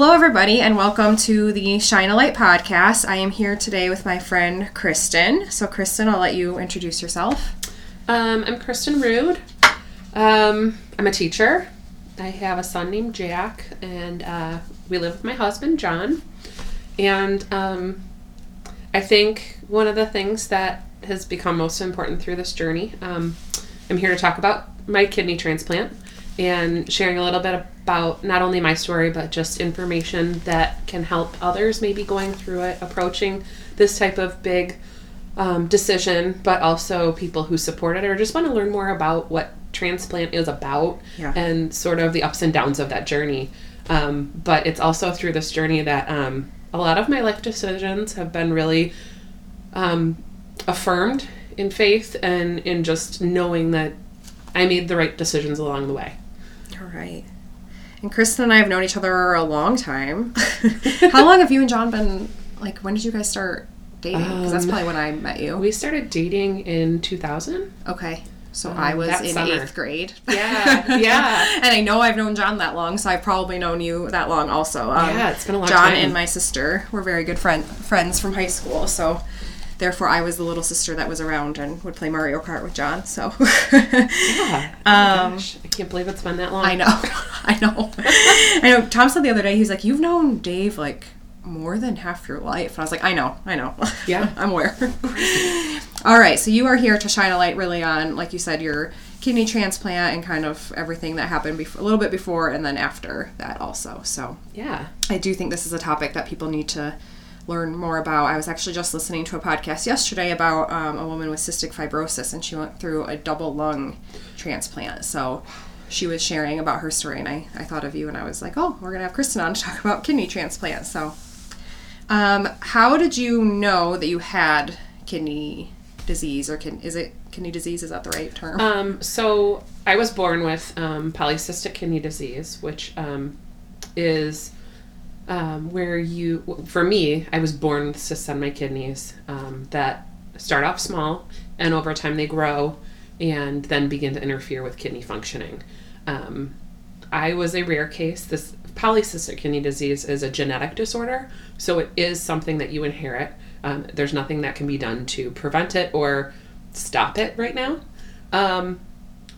Hello, everybody, and welcome to the Shine a Light podcast. I am here today with my friend Kristen. So, Kristen, I'll let you introduce yourself. Um, I'm Kristen Rude. Um, I'm a teacher. I have a son named Jack, and uh, we live with my husband, John. And um, I think one of the things that has become most important through this journey, um, I'm here to talk about my kidney transplant and sharing a little bit about not only my story, but just information that can help others maybe going through it, approaching this type of big um, decision, but also people who support it or just want to learn more about what transplant is about Yeah. and sort of the ups and downs of that journey. Um, but it's also through this journey that um, a lot of my life decisions have been really um, affirmed in faith and in just knowing that I made the right decisions along the way. All right. And Kristen and I have known each other a long time. How long have you and John been, like, when did you guys start dating? Because that's Um, probably when I met you. We started dating in 2000. Okay. So Um, I was in summer. eighth grade. Yeah, yeah. and I know I've known John that long, so I've probably known you that long also. Um, Yeah, it's been a long John time. and my sister were very good friend friends from high school, so therefore I was the little sister that was around and would play Mario Kart with John. So Yeah. Oh Um, gosh, I can't believe it's been that long. I know, I know, I know. Tom said the other day he's like, "You've known Dave like more than half your life," and I was like, "I know, I know, Yeah. I'm aware." All right, so you are here to shine a light really on, like you said, your kidney transplant and kind of everything that happened before, a little bit before and then after that also. So Yeah. I do think this is a topic that people need to learn more about. I was actually just listening to a podcast yesterday about um, a woman with cystic fibrosis, and she went through a double lung transplant. So she was sharing about her story, and I, I thought of you, and I was like, oh, we're gonna have Kristen on to talk about kidney transplant. So, um, how did you know that you had kidney disease, or is it kidney disease? Is that the right term? Um, so I was born with um, polycystic kidney disease, which um, is um, where you, for me, I was born with cysts on my kidneys um, that start off small and over time they grow and then begin to interfere with kidney functioning. Um, I was a rare case. This polycystic kidney disease is a genetic disorder, so it is something that you inherit. Um, there's nothing that can be done to prevent it or stop it right now. Um,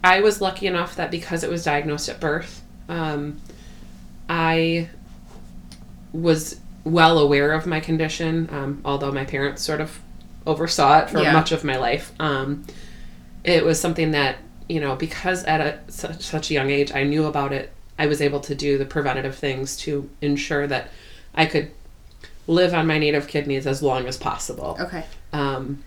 I was lucky enough that because it was diagnosed at birth, um, I was well aware of my condition, um, although my parents sort of oversaw it for Yeah. much of my life. Um, it was something that, you know, because at a, such, such a young age I knew about it, I was able to do the preventative things to ensure that I could live on my native kidneys as long as possible. okay. Um,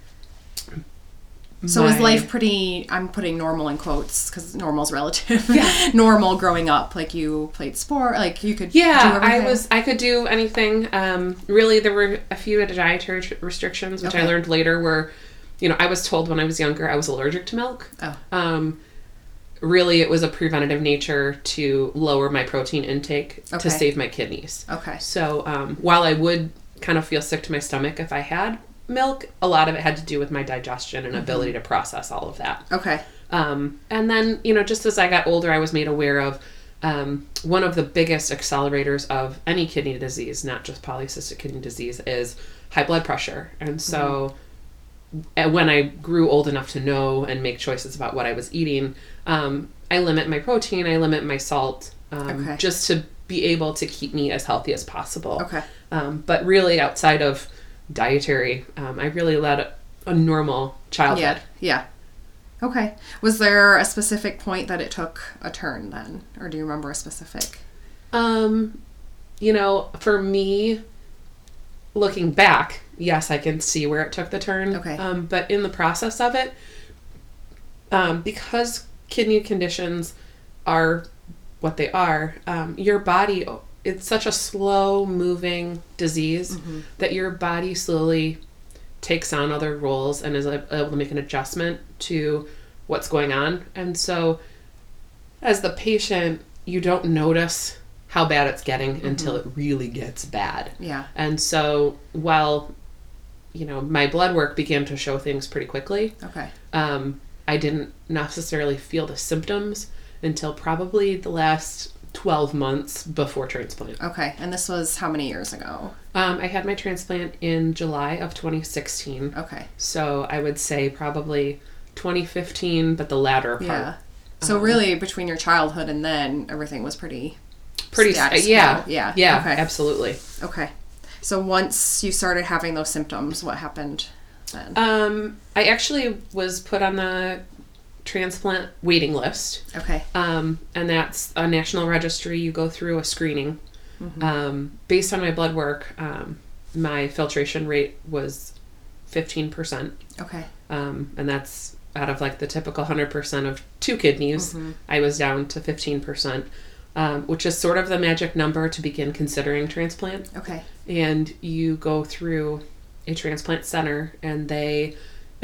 So was life pretty? I'm putting normal in quotes because normal's relative. Yeah. normal growing up, like you played sport, like you could. Yeah, do I was. I could do anything. Um, really, there were a few dietary restrictions, which I learned later. Were, you know, I was told when I was younger I was allergic to milk. Oh. Um, really, it was a preventative nature to lower my protein intake Okay. to save my kidneys. Okay. So um, while I would kind of feel sick to my stomach if I had milk, a lot of it had to do with my digestion and ability to process all of that. Okay. Um, and then, you know, just as I got older, I was made aware of um, one of the biggest accelerators of any kidney disease, not just polycystic kidney disease, is high blood pressure. And so, and when I grew old enough to know and make choices about what I was eating, um, I limit my protein, I limit my salt, um, Okay. just to be able to keep me as healthy as possible. Okay. Um, but really, outside of dietary, um, I really led a, a normal childhood. Yeah. Yeah. Okay. Was there a specific point that it took a turn then, or do you remember a specific? Um, you know, for me, looking back, yes, I can see where it took the turn. Okay. Um, but in the process of it, um, because kidney conditions are what they are, um, your body, it's such a slow moving disease that your body slowly takes on other roles and is able to make an adjustment to what's going on. And so, as the patient, you don't notice how bad it's getting until it really gets bad. Yeah. And so, while you know my blood work began to show things pretty quickly, Okay. um, I didn't necessarily feel the symptoms until probably the last 12 months before transplant. Okay. And this was how many years ago? Um, I had my transplant in July of 2016. Okay. So I would say probably 2015, but the latter part. Yeah. So really, between your childhood and then, everything was pretty. Pretty, Status yeah, quo. Yeah. yeah, Okay. absolutely. Okay. So once you started having those symptoms, what happened then? Um, I actually was put on the transplant waiting list. okay. Um, and that's a national registry. You go through a screening. Um, based on my blood work, um, my filtration rate was 15%. Okay. Um, and that's out of like the typical 100% of two kidneys. I was down to 15%, um, which is sort of the magic number to begin considering transplant. Okay. And you go through a transplant center and they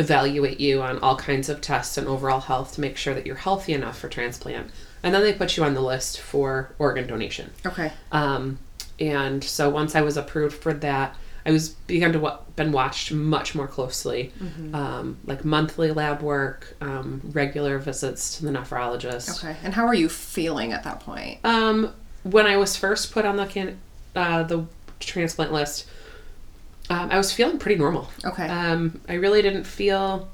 evaluate you on all kinds of tests and overall health to make sure that you're healthy enough for transplant. And then they put you on the list for organ donation. Okay. Um, and so once I was approved for that, I was begun to wa- been watched much more closely, um, like monthly lab work, um, regular visits to the nephrologist. Okay. And how are you feeling at that point? Um, when I was first put on the can- uh, the transplant list, um, I was feeling pretty normal. Okay. Um, I really didn't feel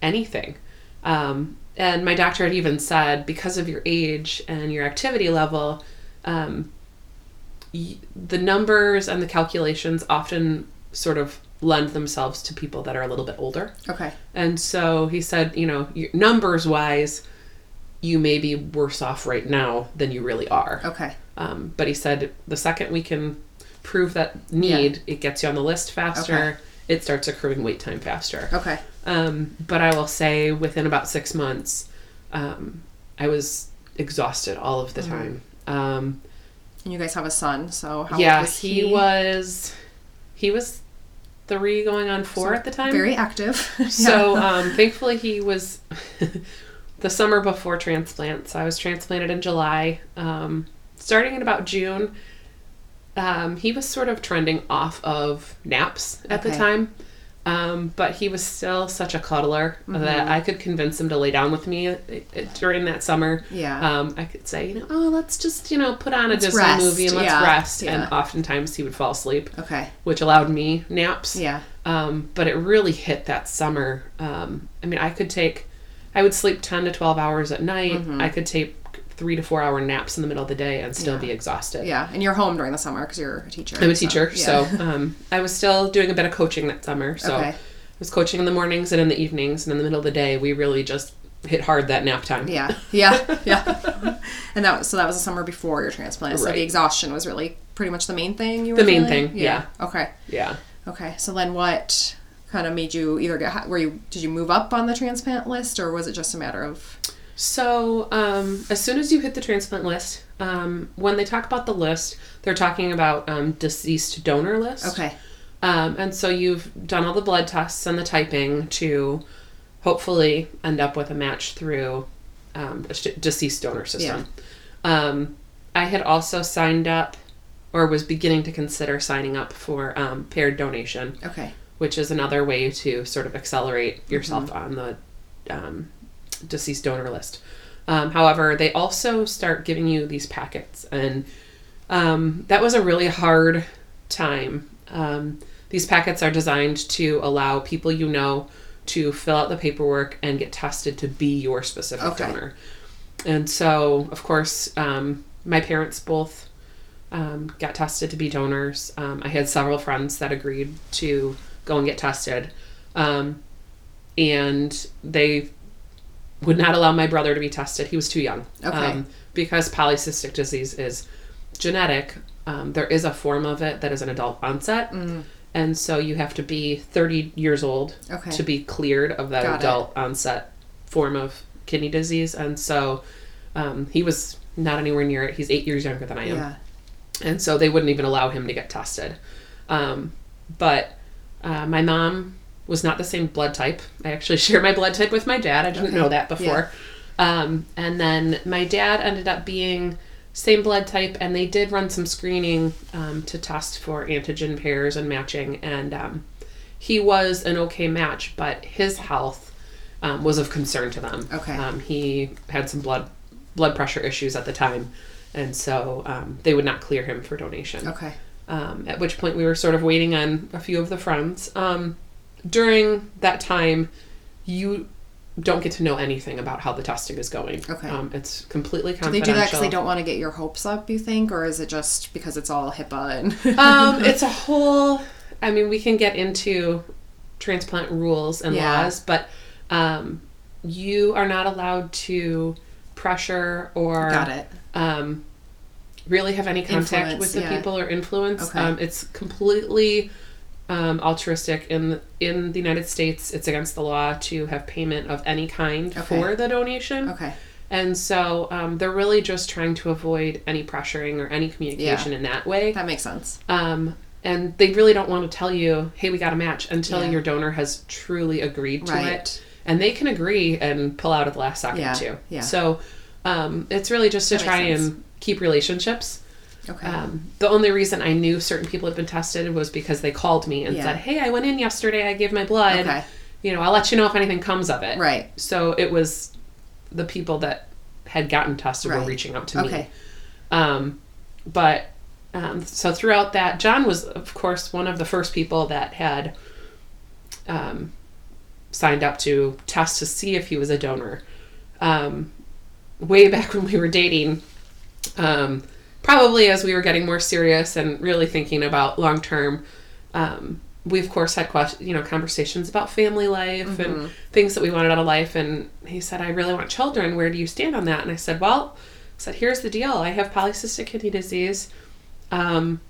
anything. Um, and my doctor had even said because of your age and your activity level, um, y- the numbers and the calculations often sort of lend themselves to people that are a little bit older. Okay. And so he said, you know, numbers wise, you may be worse off right now than you really are. Okay. Um, but he said the second we can prove that need, it gets you on the list faster. Okay. It starts accruing wait time faster. Okay. Um, but I will say within about six months, um, I was exhausted all of the Mm-hmm. time. Um, And you guys have a son, so how yeah, old was he? he? was he was three going on four So at the time. Very active. So Yeah. um, thankfully he was the summer before transplant. So I was transplanted in July. Um, starting in about June, um, he was sort of trending off of naps at the time. Um, but he was still such a cuddler Mm-hmm. that I could convince him to lay down with me uh, during that summer. Yeah. Um, I could say, you know, oh, let's just, you know, put on a Let's Disney rest, movie and let's yeah, rest. yeah. And oftentimes he would fall asleep, okay. which allowed me naps. Yeah. Um, but it really hit that summer. Um, I mean, I could take, I would sleep 10 to 12 hours at night. Mm-hmm. I could take three to four hour naps in the middle of the day and still Yeah. be exhausted. Yeah. And you're home during the summer because you're a teacher. I'm a so- teacher, yeah. so um, I was still doing a bit of coaching that summer. So Okay. I was coaching in the mornings and in the evenings, and in the middle of the day, we really just hit hard that nap time. Yeah, yeah, yeah. and that was, so that was the summer before your transplant. So the exhaustion was really pretty much the main thing you were The main feeling? thing, yeah. Okay. Yeah. Okay. So then what kind of made you either get were you did you move up on the transplant list or was it just a matter of So, um, as soon as you hit the transplant list, um, when they talk about the list, they're talking about um, deceased donor list. Okay. Um, and so you've done all the blood tests and the typing to hopefully end up with a match through um, a deceased donor system. Um, I had also signed up or was beginning to consider signing up for um, paired donation, Okay. which is another way to sort of accelerate yourself on the um, deceased donor list. Um, however, they also start giving you these packets, and um, that was a really hard time. Um, these packets are designed to allow people you know to fill out the paperwork and get tested to be your specific Okay. donor. And so, of course, um, my parents both um, got tested to be donors. Um, I had several friends that agreed to go and get tested. Um, and they would not allow my brother to be tested. He was too young. Okay. Um, because polycystic disease is genetic, um, there is a form of it that is an adult onset. And so you have to be 30 years old Okay. to be cleared of that Got it. adult onset form of kidney disease. And so um, he was not anywhere near it. He's eight years younger than I am Yeah. and so they wouldn't even allow him to get tested. Um, but uh, my mom was not the same blood type. I actually share my blood type with my dad. I didn't Okay. know that before. Um, and then my dad ended up being same blood type, and they did run some screening um, to test for antigen pairs and matching. And um, he was an okay match, but his health um, was of concern to them. Okay. Um, he had some blood blood pressure issues at the time, and so um, they would not clear him for donation. Okay. Um, at which point we were sort of waiting on a few of the friends. During that time, you don't get to know anything about how the testing is going. Okay. Um, it's completely confidential. Do they do that because they don't want to get your hopes up? You think, or is it just because it's all HIPAA and? um, it's a whole. I mean, we can get into transplant rules and Yeah. laws, but um, you are not allowed to pressure or Got it. um, really have any contact Influence, with the yeah. people or influence. Okay. Um, it's completely um, altruistic in in the United States. It's against the law to have payment of any kind Okay. for the donation, Okay. and so um, they're really just trying to avoid any pressuring or any communication in that way. That makes sense. Um, and they really don't want to tell you, "Hey, we got a match," until Yeah. your donor has truly agreed to Right. it, and they can agree and pull out at the last second Yeah, too. yeah. So um, it's really just to That try and keep relationships. Okay. Um, the only reason I knew certain people had been tested was because they called me and Yeah. said, "Hey, I went in yesterday. I gave my blood. okay. You know, I'll let you know if anything comes of it." Right. So it was the people that had gotten tested were reaching out to me. Okay. Um, but um, so throughout that, John was, of course, one of the first people that had um, signed up to test to see if he was a donor. Um, way back when we were dating, um, probably as we were getting more serious and really thinking about long term. Um, we of course had quest- you know conversations about family life and things that we wanted out of life. And he said, "I really want children. Where do you stand on that?" And I said, "Well." I said, here's the deal. I have polycystic kidney disease. Um,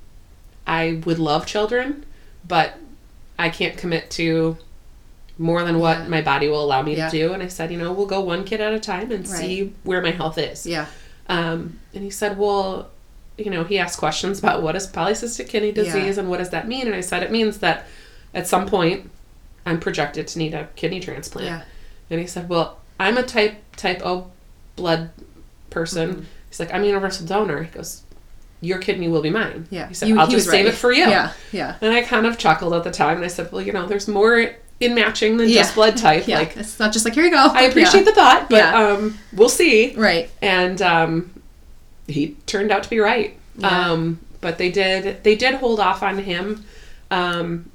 I would love children, but I can't commit to more than what Yeah. my body will allow me Yeah. to do. And I said, you know, we'll go one kid at a time and see where my health is. Yeah. Um, and he said, well, you know, he asked questions about what is polycystic kidney Yeah. disease and what does that mean? And I said, it means that at some point I'm projected to need a kidney transplant. Yeah. And he said, well, I'm a type type O blood person. Mm-hmm. He's like, I'm a universal donor. He goes, your kidney will be mine. Yeah. He said, You- I'll he just save ready. it for you. Yeah. Yeah. And I kind of chuckled at the time and I said, well, you know, there's more in matching than Yeah. just blood type. Yeah. Like, it's not just like here you go. I appreciate the thought, but Yeah. um, we'll see. Right. And um, he turned out to be right. Yeah. Um, but they did they did hold off on him. Um,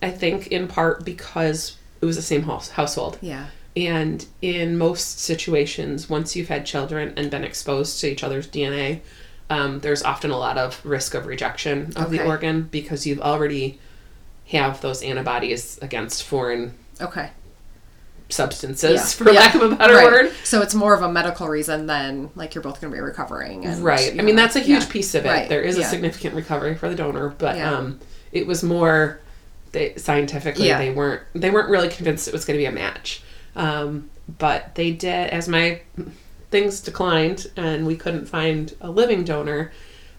I think in part because it was the same house, household. Yeah. And in most situations, once you've had children and been exposed to each other's DNA, um, there's often a lot of risk of rejection of the organ because you've already have those antibodies against foreign Okay. Substances, Yeah. for Yeah. lack of a better Right. word. So it's more of a medical reason than like you're both going to be recovering. And, Right. I mean, that's a huge yeah. piece of it. Right. There is a significant recovery for the donor, but um, it was more they scientifically they weren't they weren't really convinced it was going to be a match. Um, but they did as my things declined and we couldn't find a living donor.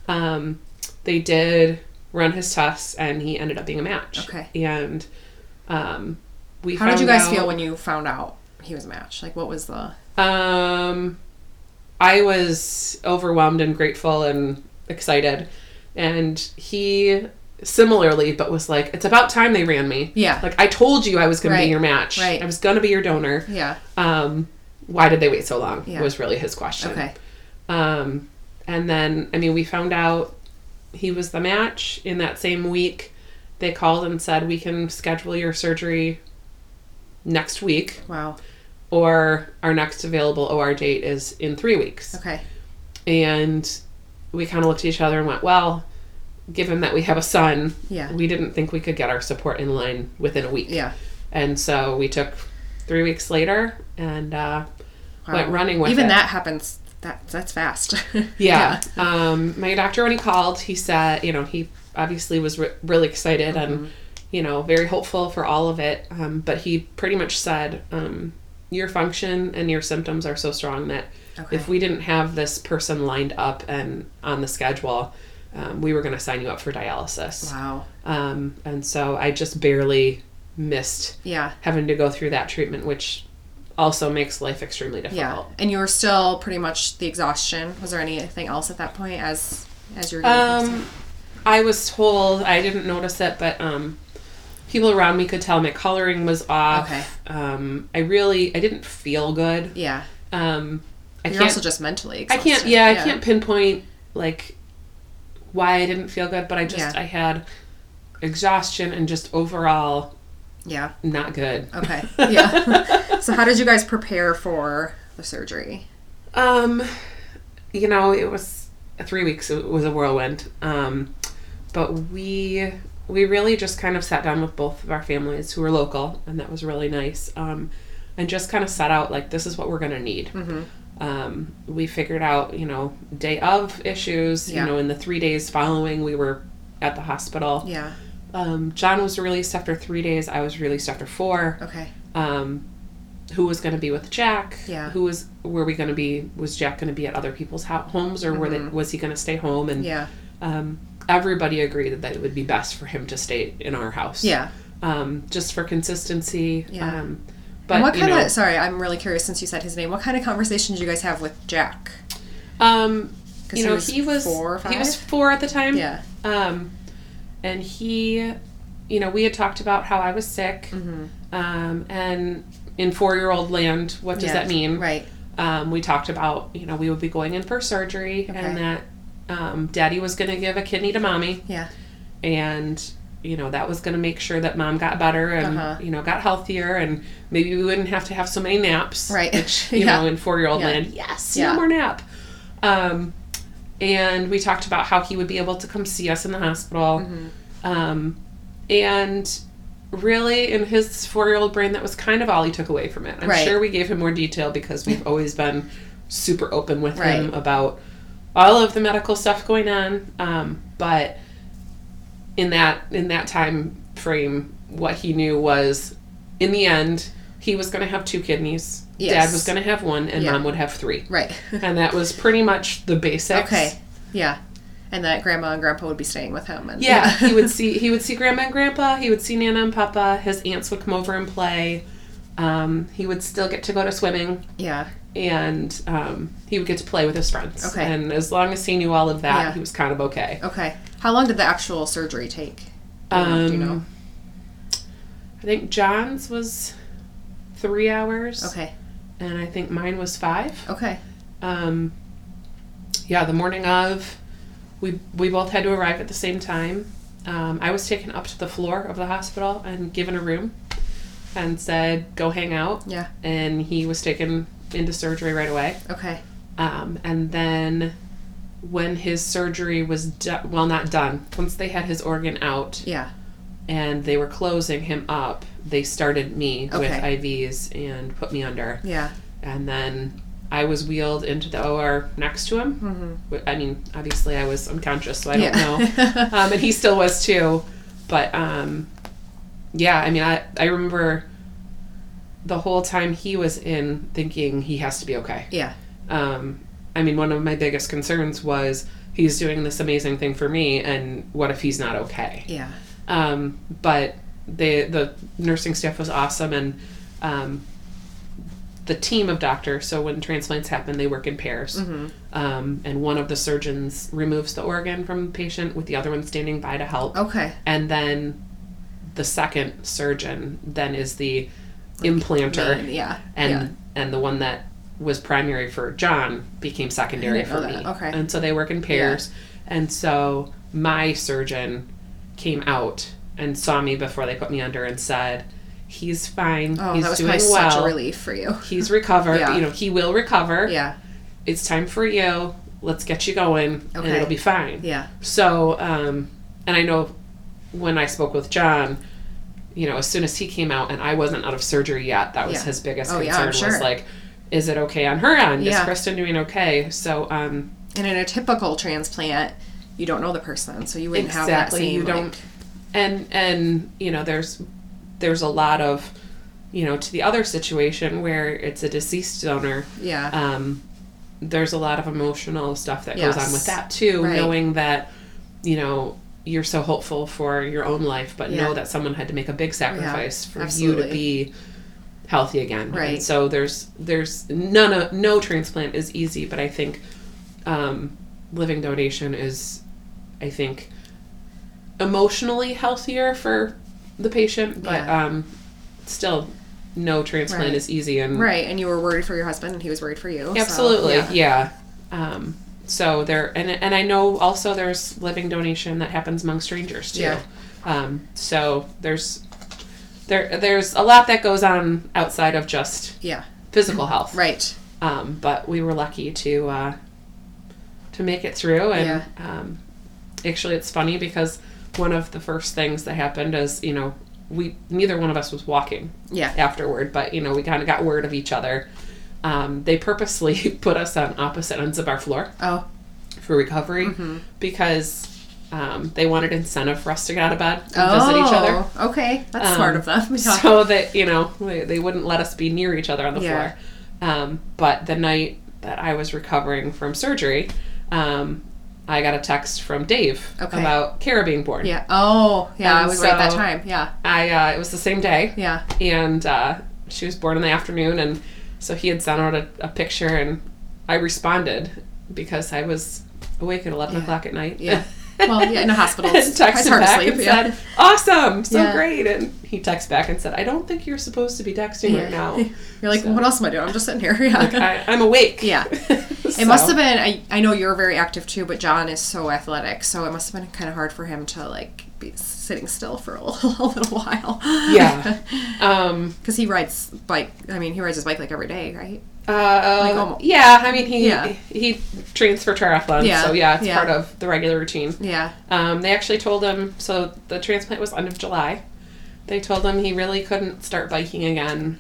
Um, they did run his tests and he ended up being a match. Okay. And um, we How did you guys out- feel when you found out he was a match? Like, what was the? Um, I was overwhelmed and grateful and excited, and he similarly, but was like, "It's about time they ran me." Yeah. Like I told you, I was going to be your match. Right. I was going to be your donor. Yeah. Um, why did they wait so long? Yeah. Was really his question. Okay. Um, and then I mean, we found out he was the match in that same week. They called and said we can schedule your surgery next week Wow. or our next available OR date is in three weeks. Okay. And we kind of looked at each other and went, well, given that we have a son, Yeah. we didn't think we could get our support in line within a week. Yeah. And so we took three weeks later and uh, Wow. went running with Even it. that happens. That that's fast. Yeah. Um, my doctor, when he called, he said, you know, he obviously was re- really excited Mm-hmm. and, you know, very hopeful for all of it. Um, but he pretty much said, um, your function and your symptoms are so strong that Okay. if we didn't have this person lined up and on the schedule, um, we were going to sign you up for dialysis. Wow. Um, and so I just barely missed Yeah. having to go through that treatment, which also makes life extremely difficult. Yeah. And you were still pretty much the exhaustion. Was there anything else at that point as as you were getting? Um, I was told I didn't notice it, but um, people around me could tell my coloring was off. Okay. Um, I really I didn't feel good. Yeah. Um, I You're can't also just mentally Exhausted. I can't yeah, I can't pinpoint like why I didn't feel good, but I just Yeah. I had exhaustion and just overall Yeah. not good. Okay. Yeah. so how did you guys prepare for the surgery? Um, you know, it was three weeks. It was a whirlwind. Um, but we we really just kind of sat down with both of our families who were local, and that was really nice. Um, and just kind of set out like this is what we're gonna need. Mm-hmm. Um, we figured out, you know, day of issues. Yeah. You know, in the three days following, we were at the hospital. Yeah. Um, John was released after three days. I was released after four. Okay. Um, who was going to be with Jack? Yeah. Who was were we going to be? Was Jack going to be at other people's ho- homes, or were they, Mhm. was he going to stay home? And Yeah. um, everybody agreed that it would be best for him to stay in our house. Yeah. Um, just for consistency. Yeah. Um, but and what you kind know, of sorry, I'm really curious since you said his name. What kind of conversation did you guys have with Jack? um, you know, was he was four or he was four at the time. Yeah. Um, and he, you know, we had talked about how I was sick. Mm-hmm. Um, and in four year old land, what does Yeah. that mean? Right. Um, we talked about, you know, we would be going in for surgery Okay. and that um, daddy was going to give a kidney to mommy. Yeah. And, you know, that was going to make sure that mom got better and, Uh-huh. you know, got healthier and maybe we wouldn't have to have so many naps. Right. Which, you Yeah. know, in four year old Yeah. land, yes, Yeah. no more nap. Um, and we talked about how he would be able to come see us in the hospital. Mm-hmm. Um, and really, in his four year old brain, that was kind of all he took away from it. I'm Right. sure we gave him more detail because we've always been super open with him about all of the medical stuff going on. Um, but in that in that time frame, what he knew was, in the end, he was going to have two kidneys. Yes. Dad was going to have one, and Yeah. mom would have three. Right. And that was pretty much the basics. okay. Yeah. And that grandma and grandpa would be staying with him. And Yeah, he would see he would see grandma and grandpa. He would see Nana and Papa. His aunts would come over and play. Um, he would still get to go to swimming, yeah. And um, he would get to play with his friends. Okay. And as long as he knew all of that, Yeah. he was kind of okay. Okay. How long did the actual surgery take? Um, do you know? I think John's was three hours, Okay. and I think mine was five. Okay. Um, yeah, the morning of, we we both had to arrive at the same time. Um, I was taken up to the floor of the hospital and given a room, and said, "Go hang out." Yeah. And he was taken into surgery right away. Okay. Um, and then, when his surgery was done, well, not done. Once they had his organ out Yeah. and they were closing him up, they started me with IVs and put me under Yeah. and then I was wheeled into the OR next to him. Mm-hmm. I mean, obviously I was unconscious, so I don't Yeah. know. um, and he still was too. But um, yeah, I mean, I I remember the whole time he was in thinking he has to be okay. Yeah. Um, I mean, one of my biggest concerns was he's doing this amazing thing for me, and what if he's not okay? Yeah. Um, but they the nursing staff was awesome and um, the team of doctors. So when transplants happen, they work in pairs, Mm-hmm. um, and one of the surgeons removes the organ from the patient, with the other one standing by to help. Okay. And then the second surgeon then is the implanter, Main, yeah. and yeah. and the one that was primary for John became secondary for me. Okay. And so they work in pairs. And so my surgeon came out and saw me before they put me under and said, "He's fine. Oh, He's that was doing well. such a relief for you. He's recovered. Yeah. You know, he will recover. Yeah. It's time for you. Let's get you going, and Okay. it'll be fine." Yeah. So, um, and I know when I spoke with John, you know, as soon as he came out and I wasn't out of surgery yet, that was Yeah. his biggest Oh, concern I'm sure. was like, is it okay on her end? Is Kristen doing okay? So, um, And in a typical transplant, you don't know the person, so you wouldn't have that Exactly, same. you don't- like- and and you know, there's there's a lot of, you know, to the other situation where it's a deceased donor. yeah. um, there's a lot of emotional stuff that goes on with that too, Right. knowing that, you know, you're so hopeful for your own life, but Yeah. know that someone had to make a big sacrifice for you to be healthy again. Right. And so there's there's none of no transplant is easy, but I think um, living donation is, I think, emotionally healthier for the patient, but Yeah. um, still no transplant Right. is easy and Right, and you were worried for your husband, and he was worried for you. so, Absolutely, yeah. yeah. Um, so there, and and I know also there's living donation that happens among strangers too. Yeah. Um, so there's there there's a lot that goes on outside of just Yeah. physical health. Right. Um, but we were lucky to uh, to make it through, and um, actually, it's funny because one of the first things that happened is you know we neither one of us was walking Yeah. afterward, but you know, we kind of got word of each other. Um, they purposely put us on opposite ends of our floor Oh. for recovery Mm-hmm. because um, they wanted incentive for us to get out of bed and visit each other. Oh, Okay, that's Um, smart of them. Yeah. So that, you know, they, they wouldn't let us be near each other on the Yeah. floor. Um, but the night that I was recovering from surgery, um, I got a text from Dave Okay. about Kara being born. yeah. Oh, yeah. I And was right that time. Yeah. I uh, it was the same day. Yeah. and uh, she was born in the afternoon and so he had sent out a, a picture and i responded because i was awake at 11 Yeah. o'clock at night Yeah. Well, yeah, in a hospital, and texted back sleep. and yeah. said awesome so Yeah. great and he texted back and said i don't think you're supposed to be texting right now You're like, So- what else am I doing? I'm just sitting here. Yeah. like, I, i'm awake Yeah. It must have been. I, I know you're very active too, but John is so athletic, so it must have been kind of hard for him to like be sitting still for a little, a little while. yeah um because he rides bike. I mean, he rides his bike like every day, right? uh, Like almo- yeah i mean he Yeah. he trains for triathlon Yeah, so yeah it's yeah. part of the regular routine Yeah. Um, they actually told him so the transplant was end of July. They told him he really couldn't start biking again,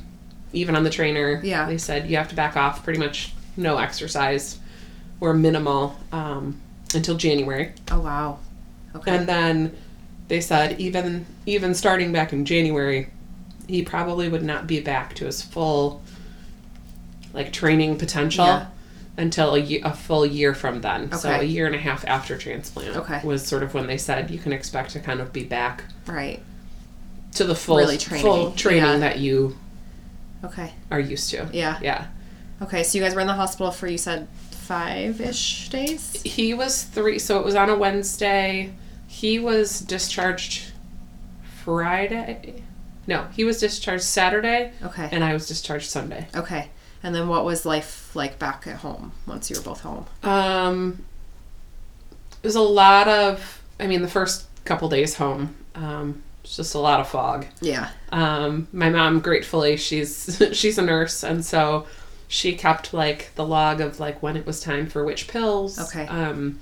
even on the trainer. Yeah. They said you have to back off pretty much no exercise or minimal um, until January. Oh wow. Okay. And then they said even even starting back in January, he probably would not be back to his full like training potential Yeah. until a, a full year from then. So a year and a half after transplant Okay. was sort of when they said you can expect to kind of be back right. to the full Really training, full training yeah. that you Okay. are used to. Yeah. Yeah. Okay. So you guys were in the hospital for you said five ish days. He was three, so it was on a Wednesday. He was discharged Friday. No, he was discharged Saturday, Okay. and I was discharged Sunday. Okay. And then what was life like back at home once you were both home? Um, it was a lot of. I mean, the first couple days home, um, it's just a lot of fog. Yeah. Um, my mom, gratefully, she's she's a nurse, and so she kept like the log of like when it was time for which pills. Okay. Um,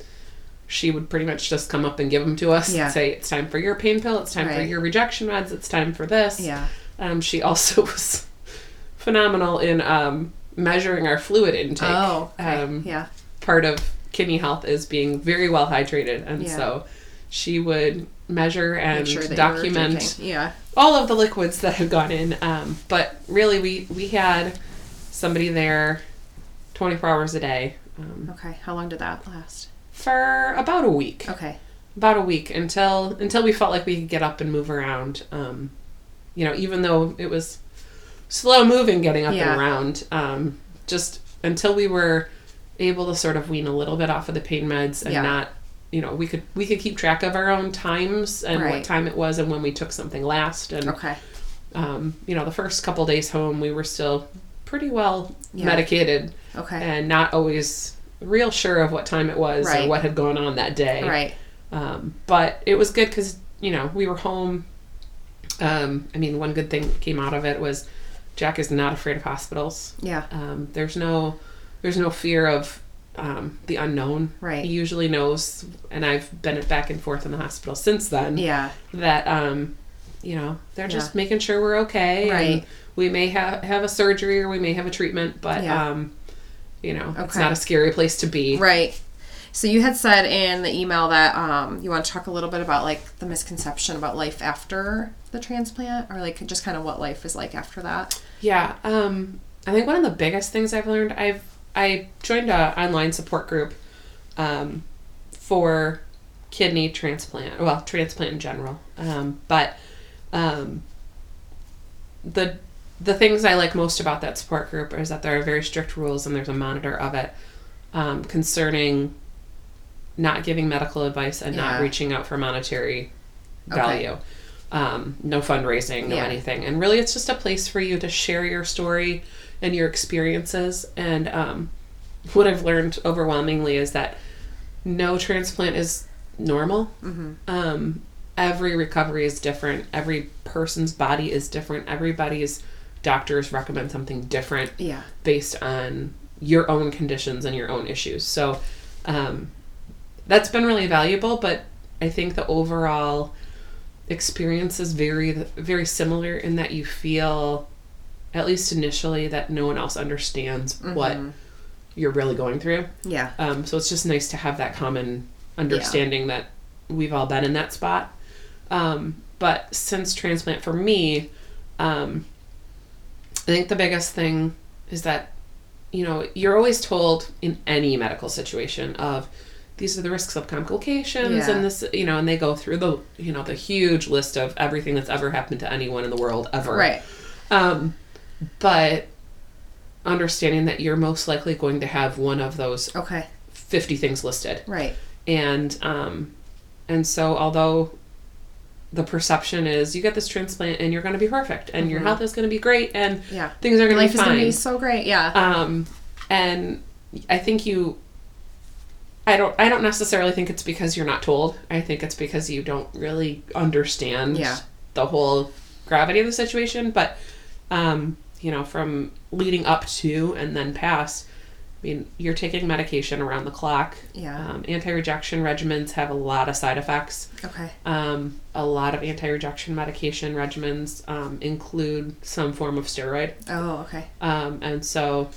she would pretty much just come up and give them to us. Yeah. And say it's time for your pain pill. It's time for your rejection meds. It's time for this. Yeah. Um, she also was phenomenal in um, measuring our fluid intake. Oh. Okay. Um, yeah. part of kidney health is being very well hydrated, and Yeah. so she would measure and sure that you were document. Yeah. all of the liquids that had gone in. Um, but really, we we had somebody there, twenty four hours a day, um, Okay. How long did that last? For about a week. Okay. About a week until until we felt like we could get up and move around. Um, you know, even though it was slow moving getting up Yeah. and around, um, just until we were able to sort of wean a little bit off of the pain meds and Yeah. not you know we could we could keep track of our own times and Right. what time it was and when we took something last and Okay. um, you know, the first couple days home, we were still pretty well Yeah. medicated Okay. and not always real sure of what time it was Right. or what had gone on that day. Right. Um, but it was good because, you know, we were home. Um, I mean, one good thing that came out of it was Jack is not afraid of hospitals. Yeah. Um, there's no, there's no fear of um, the unknown. Right. He usually knows, and I've been back and forth in the hospital since then Yeah. that um you know they're Yeah. just making sure we're okay and Right. we may have have a surgery or we may have a treatment but Yeah. um you know it's not a scary place to be Right. So you had said in the email that um, you want to talk a little bit about like the misconception about life after the transplant, or like just kind of what life is like after that. yeah um i think one of the biggest things i've learned i've i joined a online support group um for kidney transplant well transplant in general um but um the the things I like most about that support group is that there are very strict rules and there's a monitor of it um, concerning not giving medical advice and Yeah. not reaching out for monetary Okay. value. um, no fundraising, no Yeah. anything. And really, it's just a place for you to share your story and your experiences. And um, what I've learned overwhelmingly is that no transplant is normal. Um, every recovery is different. Every person's body is different. Everybody's doctors recommend something different Yeah. based on your own conditions and your own issues. So um, that's been really valuable, but I think the overall experience is very very similar in that you feel at least initially that no one else understands what you're really going through. Yeah. Um, so it's just nice to have that common understanding that we've all been in that spot. Um, but since transplant for me, um, I think the biggest thing is that, you know, you're always told in any medical situation of these are the risks of complications Yeah. and this, you know, and they go through the, you know, the huge list of everything that's ever happened to anyone in the world ever. Right. Um, but understanding that you're most likely going to have one of those Okay. 50 things listed Right. and um and so although the perception is you get this transplant and you're going to be perfect and your health is going to be great and Yeah. things are going to be fine. Life is gonna be so great. Yeah. um and i think you i don't i don't necessarily think it's because you're not told i think it's because you don't really understand Yeah. the whole gravity of the situation but um you know from leading up to and then past i mean you're taking medication around the clock Yeah. um, anti-rejection regimens have a lot of side effects okay. um, a lot of anti-rejection medication regimens um, include some form of steroid Oh, okay. um, and so,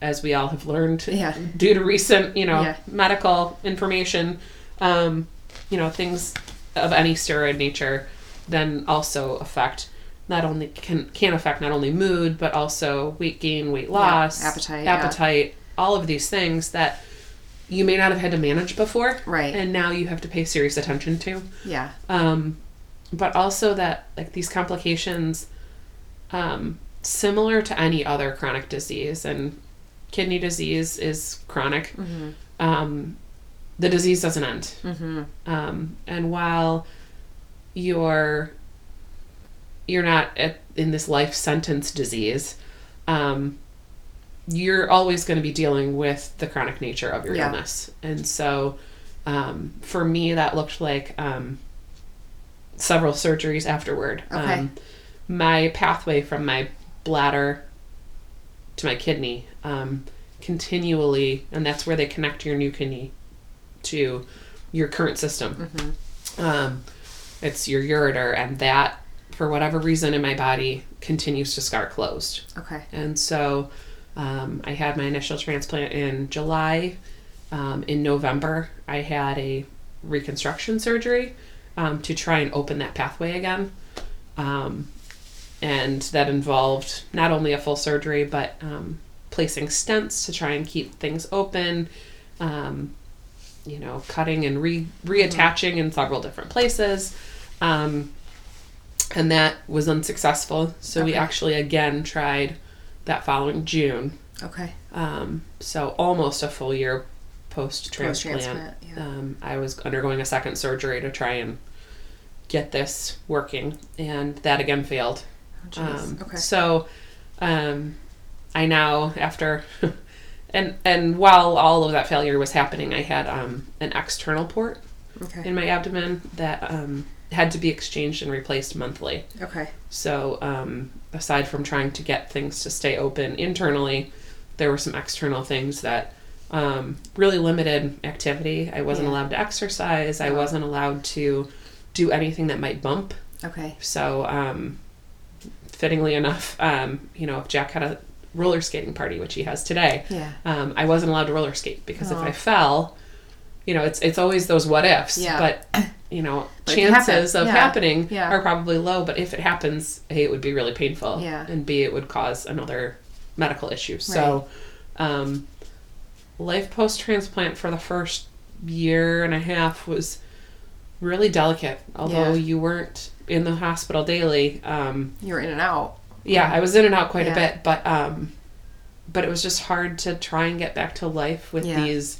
as we all have learned, Yeah. due to recent, you know, Yeah. medical information, um, you know, things of any steroid nature, then also affect not only can can affect not only mood but also weight gain, weight loss, appetite, yeah. appetite, all of these things that you may not have had to manage before, Right. And now you have to pay serious attention to Yeah. um, but also that like these complications um, similar to any other chronic disease and kidney disease is chronic um, the disease doesn't end Mm-hmm. um, and while you're you're not at, in this life sentence disease um, you're always going to be dealing with the chronic nature of your Yeah. illness and so um, for me that looked like um, several surgeries afterward Okay. um, my pathway from my bladder to my kidney um, continually and that's where they connect your new kidney to your current system um, it's your ureter and that for whatever reason in my body continues to scar closed Okay. and so um, I had my initial transplant in July. Um, in November, I had a reconstruction surgery um, to try and open that pathway again. Um, and that involved not only a full surgery, but um, placing stents to try and keep things open, um, you know, cutting and re- reattaching in several different places. Um, and that was unsuccessful. So we actually again tried that following June. Okay. Um, so almost a full year post transplant. Yeah. Um, I was undergoing a second surgery to try and get this working, and that again failed. Oh. Um, okay. So um, I now after. And and while all of that failure was happening, I had um, an external port okay. in my abdomen that um, had to be exchanged and replaced monthly. okay. So, um, aside from trying to get things to stay open internally, there were some external things that um, really limited activity. I wasn't Yeah. allowed to exercise. I Oh. wasn't allowed to do anything that might bump. Okay. So, um, fittingly enough, um, you know, if Jack had a roller skating party, which he has today, Yeah. um, I wasn't allowed to roller skate because if. I fell, you know, it's it's always those what ifs. Yeah. But you know, But happen. chances of Yeah. happening Yeah. are probably low. But if it happens, a it would be really painful. Yeah. And b it would cause another medical issue. So, um, life post transplant for the first year and a half was really delicate. Although you weren't in the hospital daily. Um, You were in and out. yeah, I was in and out quite a bit, but um, but it was just hard to try and get back to life with these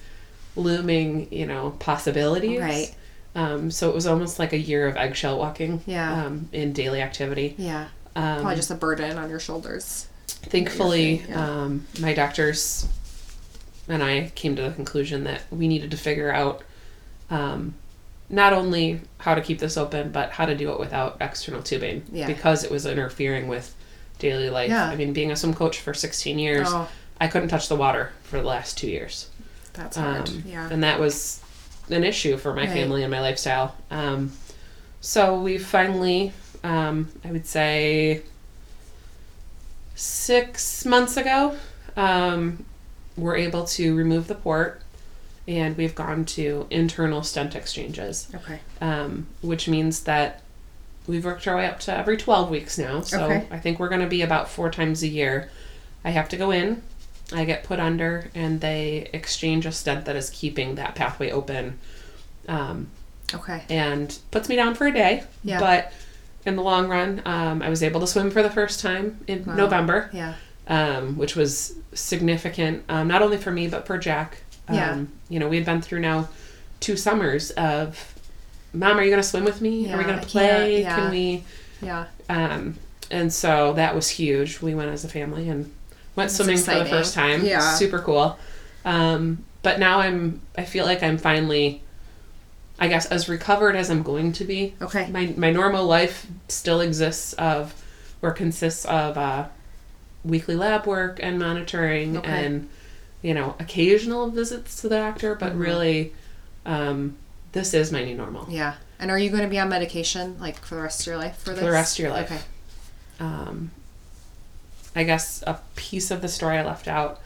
looming, you know, possibilities. Right. Um, so it was almost like a year of eggshell walking. Yeah. Um, in daily activity. Yeah. Um, Probably just a burden on your shoulders. thankfully, yeah. um, my doctors and I came to the conclusion that we needed to figure out um, not only how to keep this open, but how to do it without external tubing Yeah. because it was interfering with daily life. Yeah. I mean, being a swim coach for 16 years, Oh, I couldn't touch the water for the last two years. That's hard. Um, yeah. And that was an issue for my Right. family and my lifestyle. Um, so we finally, um, I would say, six months ago, um, were able to remove the port, and we've gone to internal stent exchanges, Okay. um, which means that we've worked our way up to every 12 weeks now. So Okay. I think we're going to be about four times a year. I have to go in, I get put under, and they exchange a stent that is keeping that pathway open. Um, Okay. and puts me down for a day. Yeah. But in the long run, um, I was able to swim for the first time in Wow. November, Yeah. um, which was significant, um, not only for me, but for Jack. Um, Yeah. You know, we had been through now two summers of, Mom, are you going to swim with me? are we going to play? can't- yeah. Can we? Yeah. Um, and so that was huge. We went as a family and went swimming for the first time. Yeah. Super cool. Um, but now I'm, I feel like I'm finally, I guess, as recovered as I'm going to be. Okay. My, my normal life still exists of, or consists of, uh, weekly lab work and monitoring Okay. and, you know, occasional visits to the doctor, but Mhm. really, um, this is my new normal. Yeah. And are you going to be on medication like for the rest of your life for this? the rest of your life. Okay. um, I guess a piece of the story I left out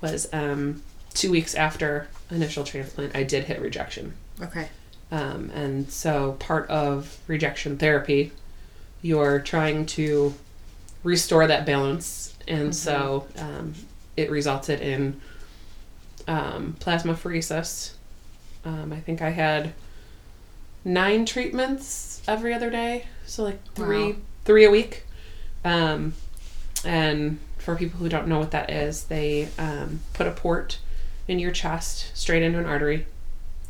was um, two weeks after initial transplant, I did hit rejection. Okay. Um, and so part of rejection therapy, you're trying to restore that balance. And so um, it resulted in um, plasmapheresis. Um, I think I had nine treatments every other day. So like three, Wow. three a week. Um, and for people who don't know what that is, they um, put a port in your chest straight into an artery,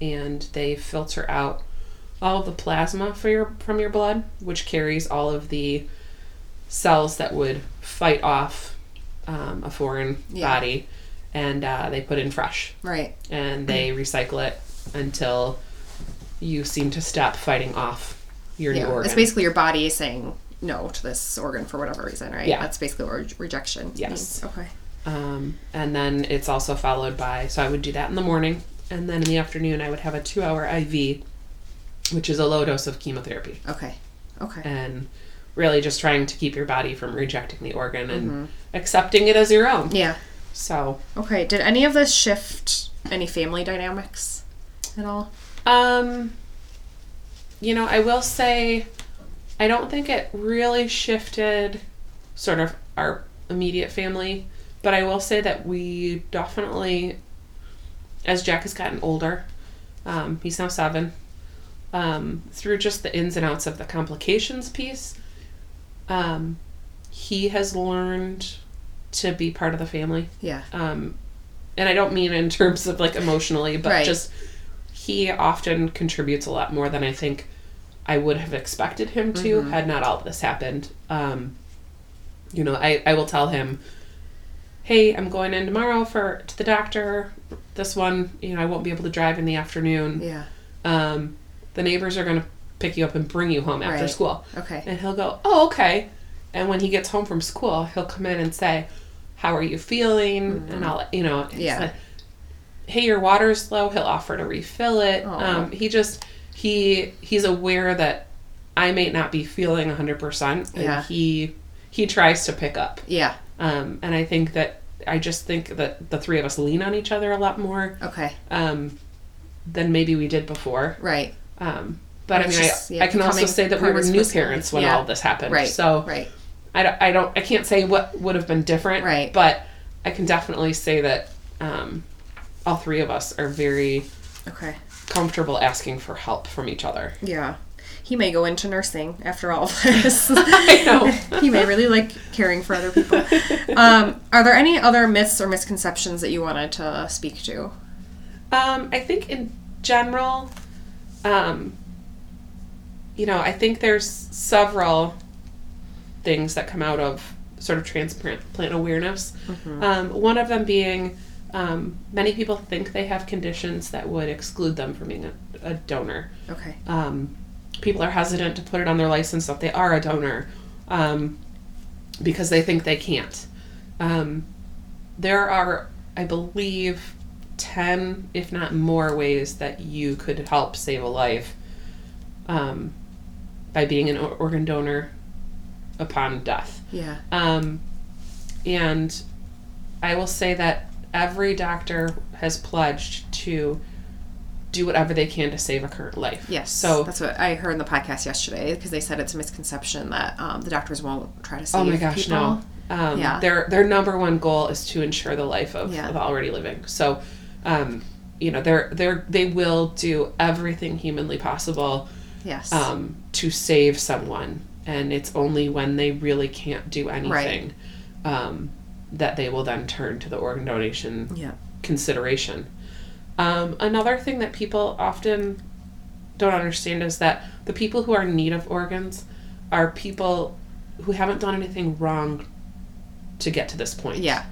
and they filter out all of the plasma for your from your blood, which carries all of the cells that would fight off um, a foreign Yeah. body, and uh, they put in fresh, Right. and they recycle it until you seem to stop fighting off your new organ. It's basically your body saying no to this organ for whatever reason, right? Yeah. That's basically what re- rejection Yes. means. Okay. Um, and then it's also followed by, so I would do that in the morning, and then in the afternoon, I would have a two hour IV, which is a low dose of chemotherapy. Okay. Okay. And really just trying to keep your body from rejecting the organ and Mm-hmm. accepting it as your own. Yeah. So, Okay. Did any of this shift any family dynamics at all? um, you know, I will say, I don't think it really shifted sort of our immediate family, but I will say that we definitely, as Jack has gotten older, um, he's now seven, um, through just the ins and outs of the complications piece, um, he has learned to be part of the family. Yeah. Um, and I don't mean in terms of like emotionally, but Right. just he often contributes a lot more than I think I would have expected him to Mm-hmm. had not all this happened. Um, you know, I, I will tell him, hey, I'm going in tomorrow for to the doctor. This one, you know, I won't be able to drive in the afternoon. Yeah. Um, the neighbors are going to pick you up and bring you home after Right. school. Okay. And he'll go, oh, okay. And when he gets home from school, he'll come in and say, how are you feeling? And I'll, you know, Mm-hmm. Yeah. like, hey, your water's low. He'll offer to refill it. Um, he just, he, he's aware that I may not be feeling 100%. And Yeah. he, he tries to pick up. Yeah. Um, and I think that, I just think that the three of us lean on each other a lot more Okay. um, than maybe we did before. Right. Um, but I mean, just, I, yeah, I can also say that we were new parents when Yeah. all this happened. Right. So Right. I don't, I don't, I can't say what would have been different. Right. But I can definitely say that um, all three of us are very Okay. Comfortable asking for help from each other. Yeah. He may go into nursing after all of this. I know. he may really like caring for other people. Um, are there any other myths or misconceptions that you wanted to speak to? Um, I think in general, um, you know, I think there's several things that come out of sort of transplant awareness. Um, one of them being um, many people think they have conditions that would exclude them from being a, a donor. Okay. Um, people are hesitant to put it on their license that they are a donor um, because they think they can't. Um, there are, I believe, 10, if not more, ways that you could help save a life um, by being an organ donor upon death. Yeah. Um, and I will say that every doctor has pledged to do whatever they can to save a current life. Yes. So, that's what I heard in the podcast yesterday because they said it's a misconception that um, the doctors won't try to save oh my gosh, people. no. Um, Yeah. Their their number one goal is to ensure the life of, Yeah. of already living. So, um, you know, they're they're they will do everything humanly possible Yes. um, to save someone, and it's only when they really can't do anything um, that they will then turn to the organ donation yeah. consideration. Um, another thing that people often don't understand is that the people who are in need of organs are people who haven't done anything wrong to get to this point. Yeah.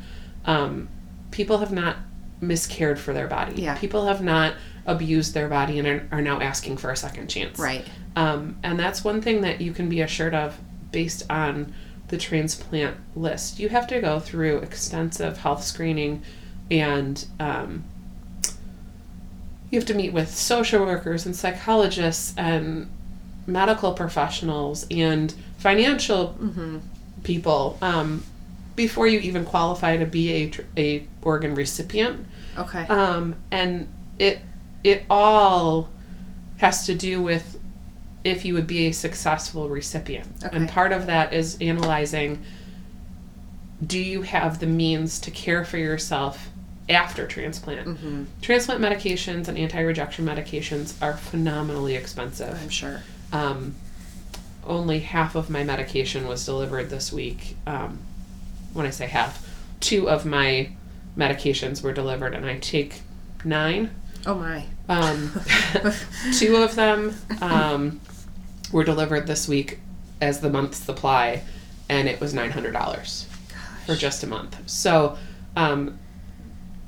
Um, people have not miscared for their body. Yeah. People have not abused their body and are, are now asking for a second chance. Right. Um, and that's one thing that you can be assured of based on the transplant list. You have to go through extensive health screening and um, you have to meet with social workers and psychologists and medical professionals and financial Mm-hmm. people um, before you even qualify to be a, a organ recipient Okay. um, and it it all has to do with if you would be a successful recipient and part of that is analyzing do you have the means to care for yourself after transplant mm-hmm. transplant medications and anti-rejection medications are phenomenally expensive I'm sure. um, only half of my medication was delivered this week. Um, when I say half, two of my medications were delivered, and I take nine. Oh my. Um, two of them um, were delivered this week as the month's supply, and it was nine hundred dollars for just a month. So um,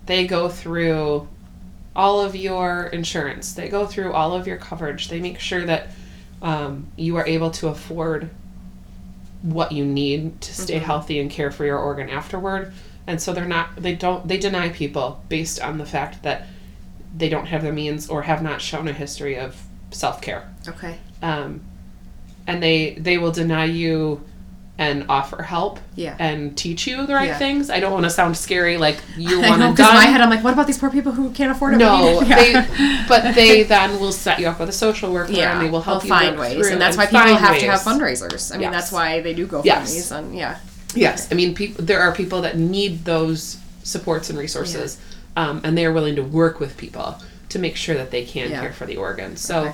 they go through all of your insurance. They go through all of your coverage. They make sure that um, you are able to afford what you need to stay Mhm. healthy and care for your organ afterward. And so they're not. They don't. They deny people based on the fact that they don't have the means or have not shown a history of self care Okay. um, and they they will deny you and offer help Yeah. and teach you the right Yeah. things. I don't want to sound scary, like you want to because in my head. I'm like, what about these poor people who can't afford it? No, need- they, but they then will set you up with a social worker yeah, and they will help they'll you find ways, and that's why people have to have fundraisers. I mean, Yes. that's why they do GoFundmes, Yes. and yeah, Yes, I mean, people. There are people that need those supports and resources, um, and they are willing to work with people to make sure that they can Yeah. care for the organ. So, Okay.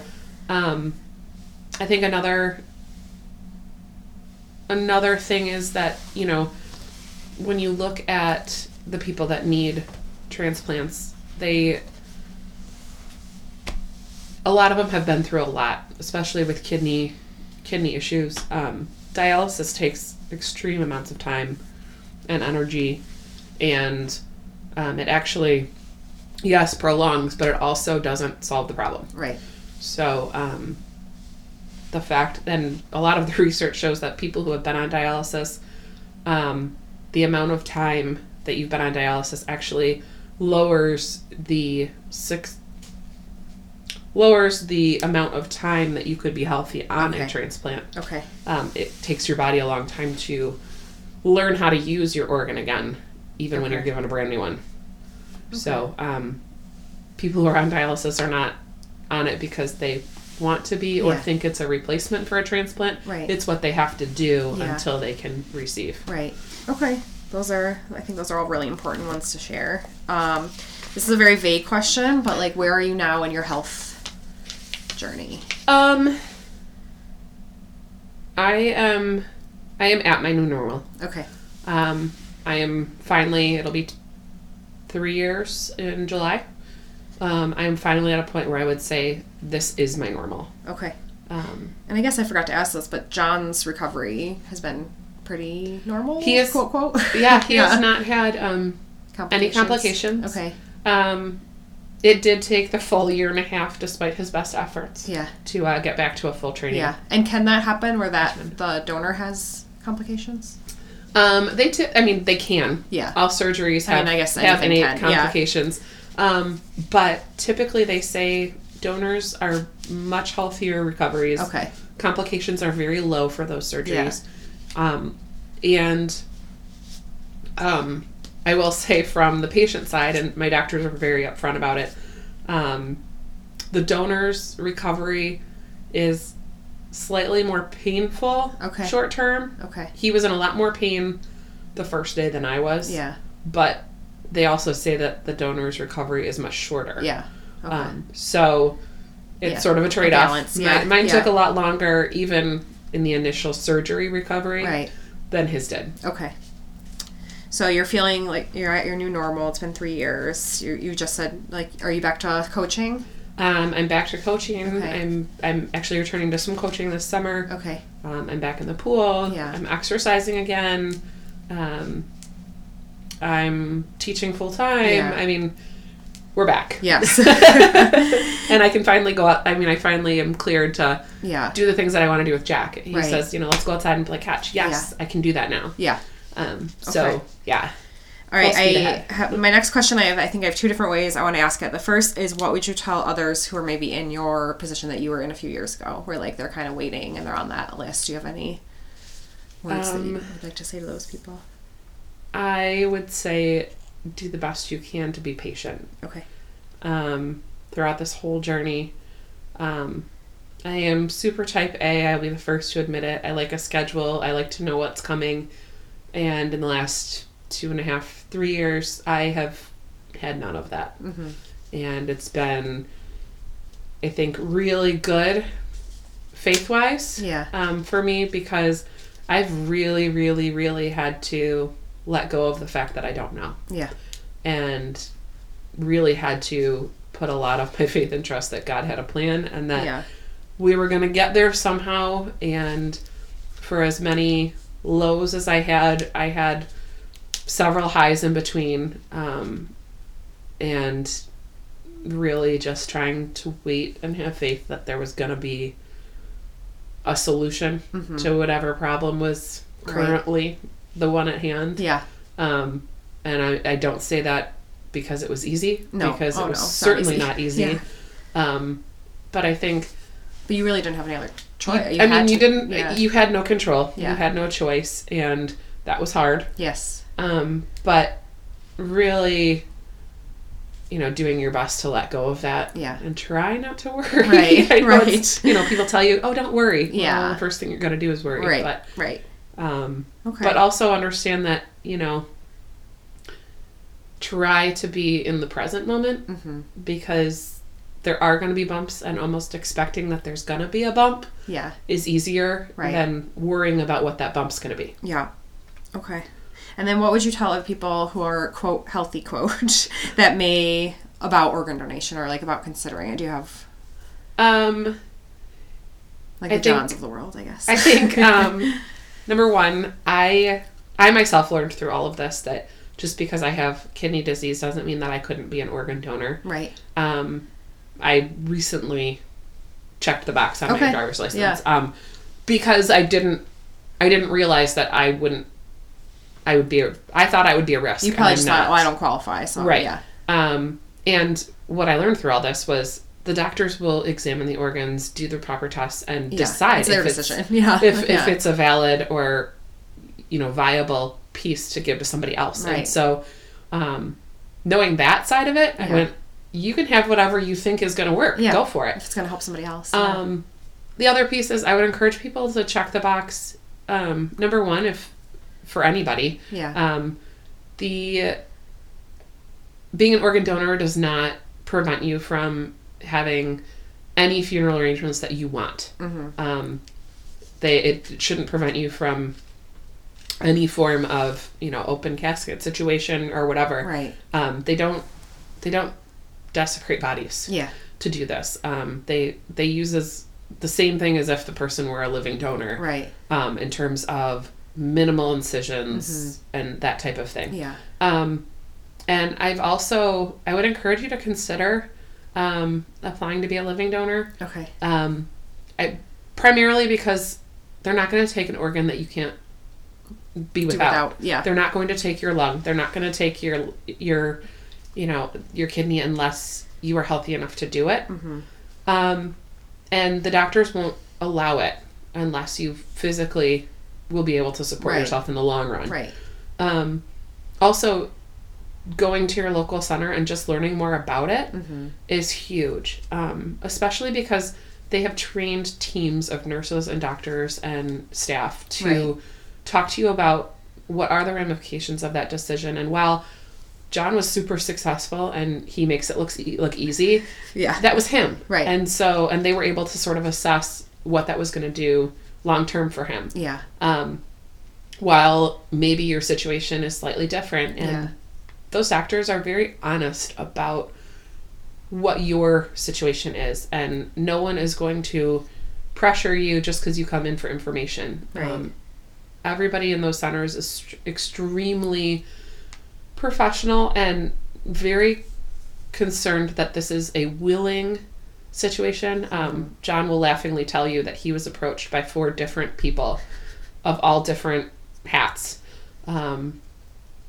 um, I think another another thing is that you know when you look at the people that need transplants, they a lot of them have been through a lot, especially with kidney kidney issues. Um, dialysis takes extreme amounts of time and energy, and um, it actually, yes, prolongs, but it also doesn't solve the problem. right, So, um, the fact, and a lot of the research shows that people who have been on dialysis, um, the amount of time that you've been on dialysis actually lowers the six lowers the amount of time that you could be healthy on Okay. a transplant. okay, Um, it takes your body a long time to learn how to use your organ again, even when you're given a brand new one. So, um, people who are on dialysis are not on it because they want to be or Yeah. think it's a replacement for a transplant. Right. It's what they have to do Yeah. until they can receive. right, okay. Those are, I think, those are all really important ones to share. Um, this is a very vague question, but like, where are you now in your health journey? Um, I am, I am at my new normal. Okay, Um, I am finally, it'll be t- three years in July. Um, I am finally at a point where I would say this is my normal. okay, Um, And I guess I forgot to ask this, but John's recovery has been pretty normal. He is- quote quote. yeah, he has not had um, any complications. complications. Okay. Um, it did take the full year and a half, despite his best efforts, Yeah. to uh, get back to a full training. Yeah. And can that happen where that the donor has complications? Um, they, t- I I mean, they can. Yeah. All surgeries I have, mean, I guess have any can, yeah. complications. Um, but typically, they say donors are much healthier recoveries. Okay. Complications are very low for those surgeries. Um, and um, I will say from the patient side, and my doctors are very upfront about it, um, the donor's recovery is slightly more painful Okay. short term. Okay. He was in a lot more pain the first day than I was. Yeah. But they also say that the donor's recovery is much shorter. Yeah. Okay. Um, so it's Yeah. sort of a trade off. yeah, Mine, mine yeah. took a lot longer, even in the initial surgery recovery, right. than his did. Okay. So you're feeling like you're at your new normal. It's been three years. You you just said like, are you back to coaching? Um, I'm back to coaching. Okay. I'm I'm actually returning to some coaching this summer. Okay. Um, I'm back in the pool. Yeah. I'm exercising again. Um, I'm teaching full time. Yeah. I mean, we're back. Yes. and I can finally go out. I mean, I finally am cleared to yeah. do the things that I want to do with Jack. He Right. says, you know, let's go outside and play catch. Yes, I can do that now. Yeah. Um, so Okay. yeah, All right. I ha- my next question. I have. I think I have two different ways I want to ask it. The first is, what would you tell others who are maybe in your position that you were in a few years ago, where like they're kind of waiting and they're on that list? Do you have any words that you Um, would like to say to those people? I would say do the best you can to be patient. Okay. um, throughout this whole journey. Um, I am super type A. I'll be the first to admit it. I like a schedule. I like to know what's coming. And in the last two and a half, three years, I have had none of that. Mm-hmm. And it's been, I think, really good faith wise Yeah. um, for me because I've really, really, really had to let go of the fact that I don't know Yeah. and really had to put a lot of my faith and trust that God had a plan and that Yeah. we were going to get there somehow. And for as many lows as I had, I had several highs in between. Um, and really just trying to wait and have faith that there was going to be a solution Mm-hmm. to whatever problem was currently the one at hand. Yeah. Um, and I, I don't say that because it was easy, No. because Oh, it was no, it's not certainly easy. not easy. Yeah. Um, but I think, But you really didn't have any other choice. I mean, you didn't, Yeah. you had no control. Yeah. You had no choice, and that was hard. yes. Um, but really, you know, doing your best to let go of that Yeah. and try not to worry. Right, right. You know, people tell you, "Oh, don't worry." Yeah. Well, the first thing you're going to do is worry. Right. But Right. Um, Okay. but also understand that you know try to be in the present moment mm-hmm. because there are going to be bumps and almost expecting that there's going to be a bump Yeah. is easier Right. than worrying about what that bump's going to be Yeah. Okay. And then what would you tell other people who are quote healthy quote that may about organ donation or like about considering it? Do you have um like I the think- Johns of the world, I guess. i think um number one i i myself learned through all of this that just because i have kidney disease doesn't mean that i couldn't be an organ donor right. Um, I recently checked the box on my driver's license. Yeah. Um, because I didn't, I didn't realize that I wouldn't, I would be. A, I thought I would be a risk. You probably just not. thought, well, I don't qualify, so Right. yeah. Um, and what I learned through all this was the doctors will examine the organs, do the proper tests, and Yeah. decide it's their if decision. Yeah. it's if yeah. if it's a valid or you know viable piece to give to somebody else. Right. And so, um, knowing that side of it, I Yeah. went. You can have whatever you think is going to work. Yeah. Go for it. if it's gonna help somebody else. Um, the other piece is I would encourage people to check the box. Um, number one, if for anybody, yeah. um, the being an organ donor does not prevent you from having any funeral arrangements that you want. mm-hmm. Um, they it shouldn't prevent you from any form of you know open casket situation or whatever. Right. Um, they don't they don't desecrate bodies Yeah. to do this. Um, they they use as the same thing as if the person were a living donor Right. um, in terms of minimal incisions and that type of thing. Yeah. Um, and I've also, I would encourage you to consider um, applying to be a living donor. Okay. Um, I, primarily because they're not going to take an organ that you can't be without. without. Yeah. They're not going to take your lung. They're not going to take your your, you know, your kidney unless you are healthy enough to do it. Mm-hmm. Um, and the doctors won't allow it unless you physically will be able to support Right. yourself in the long run. Right. Um, also, going to your local center and just learning more about it is Mm-hmm. huge, um, especially because they have trained teams of nurses and doctors and staff to Right. talk to you about what are the ramifications of that decision. And while John was super successful and he makes it look look easy, Yeah. that was him, Right. And so, and they were able to sort of assess what that was going to do long term for him. yeah. Um, while maybe your situation is slightly different, and Yeah. Those doctors are very honest about what your situation is, and no one is going to pressure you just because you come in for information. Right. Um, everybody in those centers is extremely professional and very concerned that this is a willing situation. Um, John will laughingly tell you that he was approached by four different people of all different hats. Um,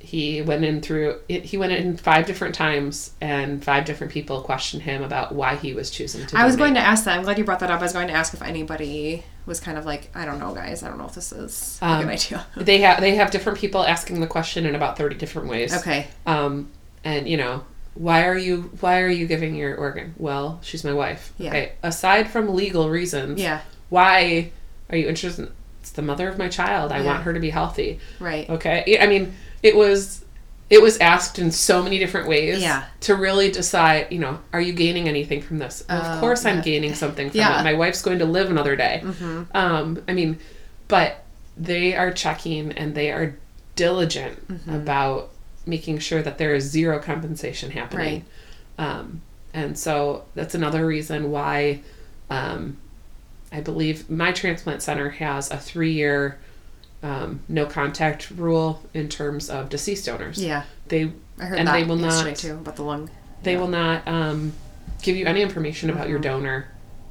he went in through he went in five different times and five different people questioned him about why he was choosing to I was going to ask that. I'm glad you brought that up. I was going to ask if anybody was kind of like, I don't know, guys. I don't know if this is a Um, good idea. they have they have different people asking the question in about 30 different ways Okay. um and you know why are you why are you giving your organ well she's my wife Yeah. okay aside from legal reasons Yeah. why are you interested in, it's the mother of my child i Yeah. want her to be healthy Right. okay i mean it was it was asked in so many different ways Yeah. to really decide you know are you gaining anything from this Well, Oh, of course i'm gaining something from Yeah. Mm-hmm. it my wife's going to live another day um i mean but they are checking and they are diligent Mm-hmm. about making sure that there is zero compensation happening um and so that's another reason why um i believe my transplant center has a three year um, no contact rule in terms of deceased donors Yeah. they I heard and that they will yesterday not too about the lung. they will not um, give you any information about your donor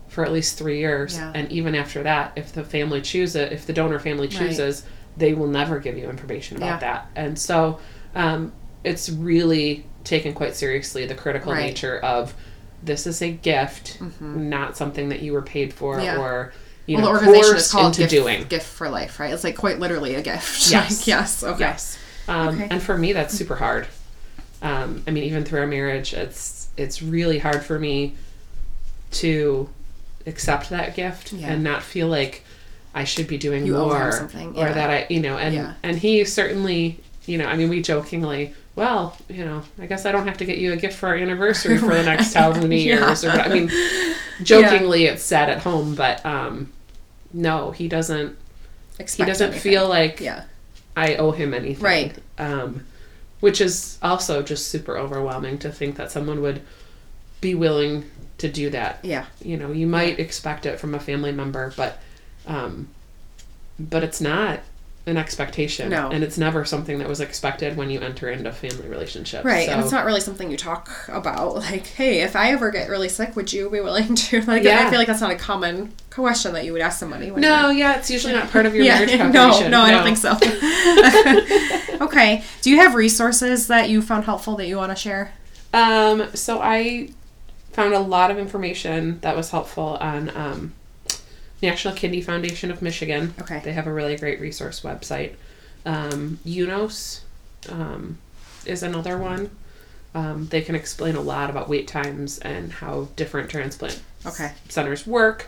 for at least three years Mm-hmm. Yeah. and even after that if the family chooses if the donor family chooses they will never give you information about Yeah. that and so um, it's really taken quite seriously the critical Right. nature of this is a gift not something that you were paid for Mm-hmm. Yeah. or you well, know the organization is called into gift, doing gift for Life, right? It's like quite literally a gift. Yes. Like, yes. Okay. Yes. Um, Okay. And for me, that's super hard. Um, I mean, even through our marriage, it's it's really hard for me to accept that gift Yeah. and not feel like I should be doing You more something, or that I, you know, and Yeah. and he certainly, you know, I mean, we jokingly, well, you know, I guess I don't have to get you a gift for our anniversary for the next however many Yeah. years or I mean, jokingly it's said at home, but um, no, he doesn't. He doesn't anything. feel like Yeah. I owe him anything. Right. Um, which is also just super overwhelming to think that someone would be willing to do that. Yeah. You know, you might expect it from a family member, but um, but it's not an expectation. No. And it's never something that was expected when you enter into a family relationship. Right, So, and it's not really something you talk about. Like, hey, if I ever get really sick, would you be willing to? Like, Yeah. I feel like that's not a common question that you would ask somebody. When No, yeah, it's usually not part of your marriage conversation. no, calculation. no, I don't think so. okay, do you have resources that you found helpful that you want to share? Um, so I found a lot of information that was helpful on um, National Kidney Foundation of Michigan. Okay. They have a really great resource website. Um, UNOS um, is another one. Um, they can explain a lot about wait times and how different transplant Okay. centers work.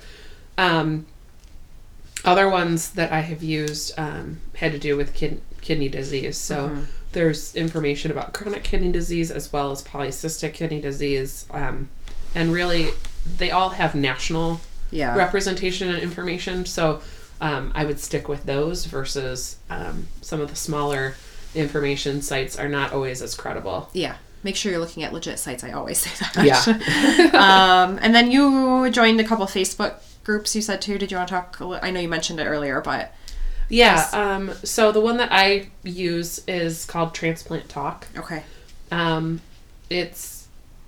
Um, other ones that I have used um, had to do with kid- kidney disease. So Mhm. there's information about chronic kidney disease as well as polycystic kidney disease. Um, and really, they all have national Yeah. representation and information. So um, I would stick with those versus um, some of the smaller information sites are not always as credible. Yeah. Make sure you're looking at legit sites. I always say that. Yeah. um, and then you joined a couple Facebook groups you said too. Did you want to talk? A li- I know you mentioned it earlier, but Yeah. Um, so the one that I use is called Transplant Talk. okay. Um, it's,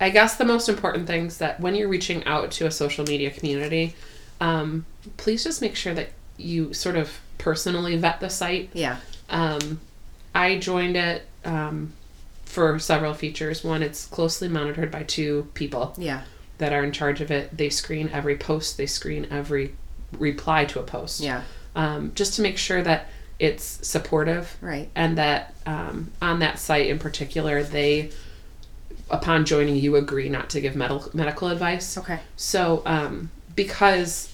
I guess, the most important things that when you're reaching out to a social media community, um, please just make sure that you sort of personally vet the site. Yeah. Um, I joined it um, for several features. One, it's closely monitored by two people Yeah. that are in charge of it. They screen every post, they screen every reply to a post. Yeah. Um, just to make sure that it's supportive Right. and that um, on that site in particular, they, upon joining, you agree not to give medical medical advice. Okay. So, um, because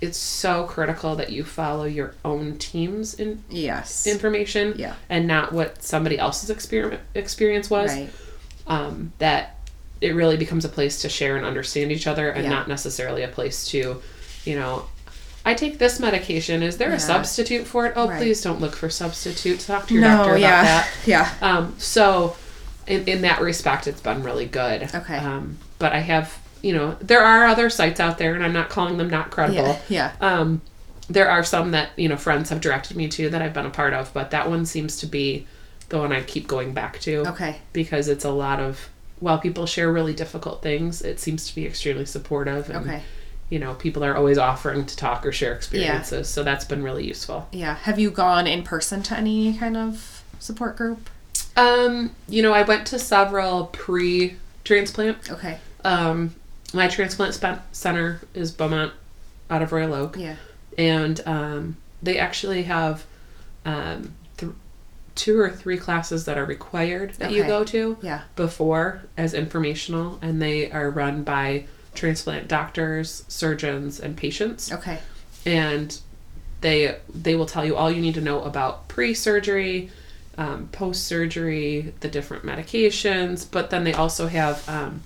it's so critical that you follow your own team's in, Yes. information Yeah. and not what somebody else's experiment experience was, Right. um, that it really becomes a place to share and understand each other and Yeah. not necessarily a place to, you know, I take this medication. Is there Yeah. a substitute for it? Oh, Right. please don't look for substitutes. Talk to your No. doctor about Yeah. that. Yeah. Um, so, in, in that respect, it's been really good. Okay. Um, but I have, you know, there are other sites out there, and I'm not calling them not credible. Yeah. Yeah. Um, there are some that you know friends have directed me to that I've been a part of, but that one seems to be the one I keep going back to Okay. because it's a lot of while people share really difficult things, it seems to be extremely supportive. And, Okay. You know, people are always offering to talk or share experiences, so that's been really useful. Yeah. Have you gone in person to any kind of support group? Um, you know, I went to several pre-transplant. Okay. Um, my transplant center is Beaumont, out of Royal Oak. Yeah. and um, they actually have um, th- two or three classes that are required that you go to Yeah. before as informational, and they are run by transplant doctors, surgeons, and patients, Okay. and they they will tell you all you need to know about pre-surgery. Um, Post surgery, the different medications, but then they also have um,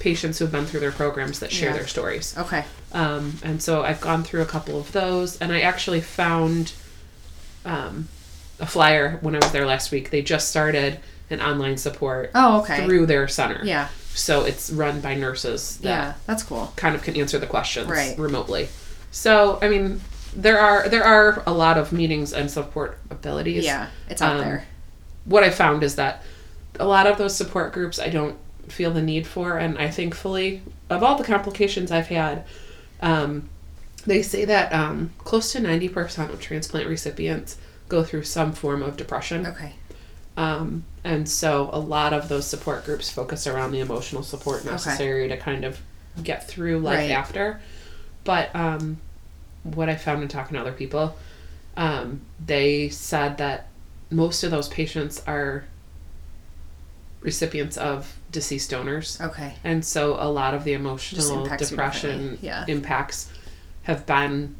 patients who have been through their programs that share Yeah. their stories. Okay. Um, and so I've gone through a couple of those, and I actually found um, a flyer when I was there last week. They just started an online support Oh, okay. through their center. Yeah. So it's run by nurses that Yeah. That's cool. kind of can answer the questions Right. remotely. So I mean, there are there are a lot of meetings and support abilities. Yeah. It's out Um, there. What I found is that a lot of those support groups I don't feel the need for, and I thankfully, of all the complications I've had, um, they say that um, close to 90% of transplant recipients go through some form of depression. Okay. Um, and so a lot of those support groups focus around the emotional support necessary to kind of get through life Right. after. But um, what I found in talking to other people, um, they said that most of those patients are recipients of deceased donors. Okay. And so a lot of the emotional impacts depression yeah. impacts have been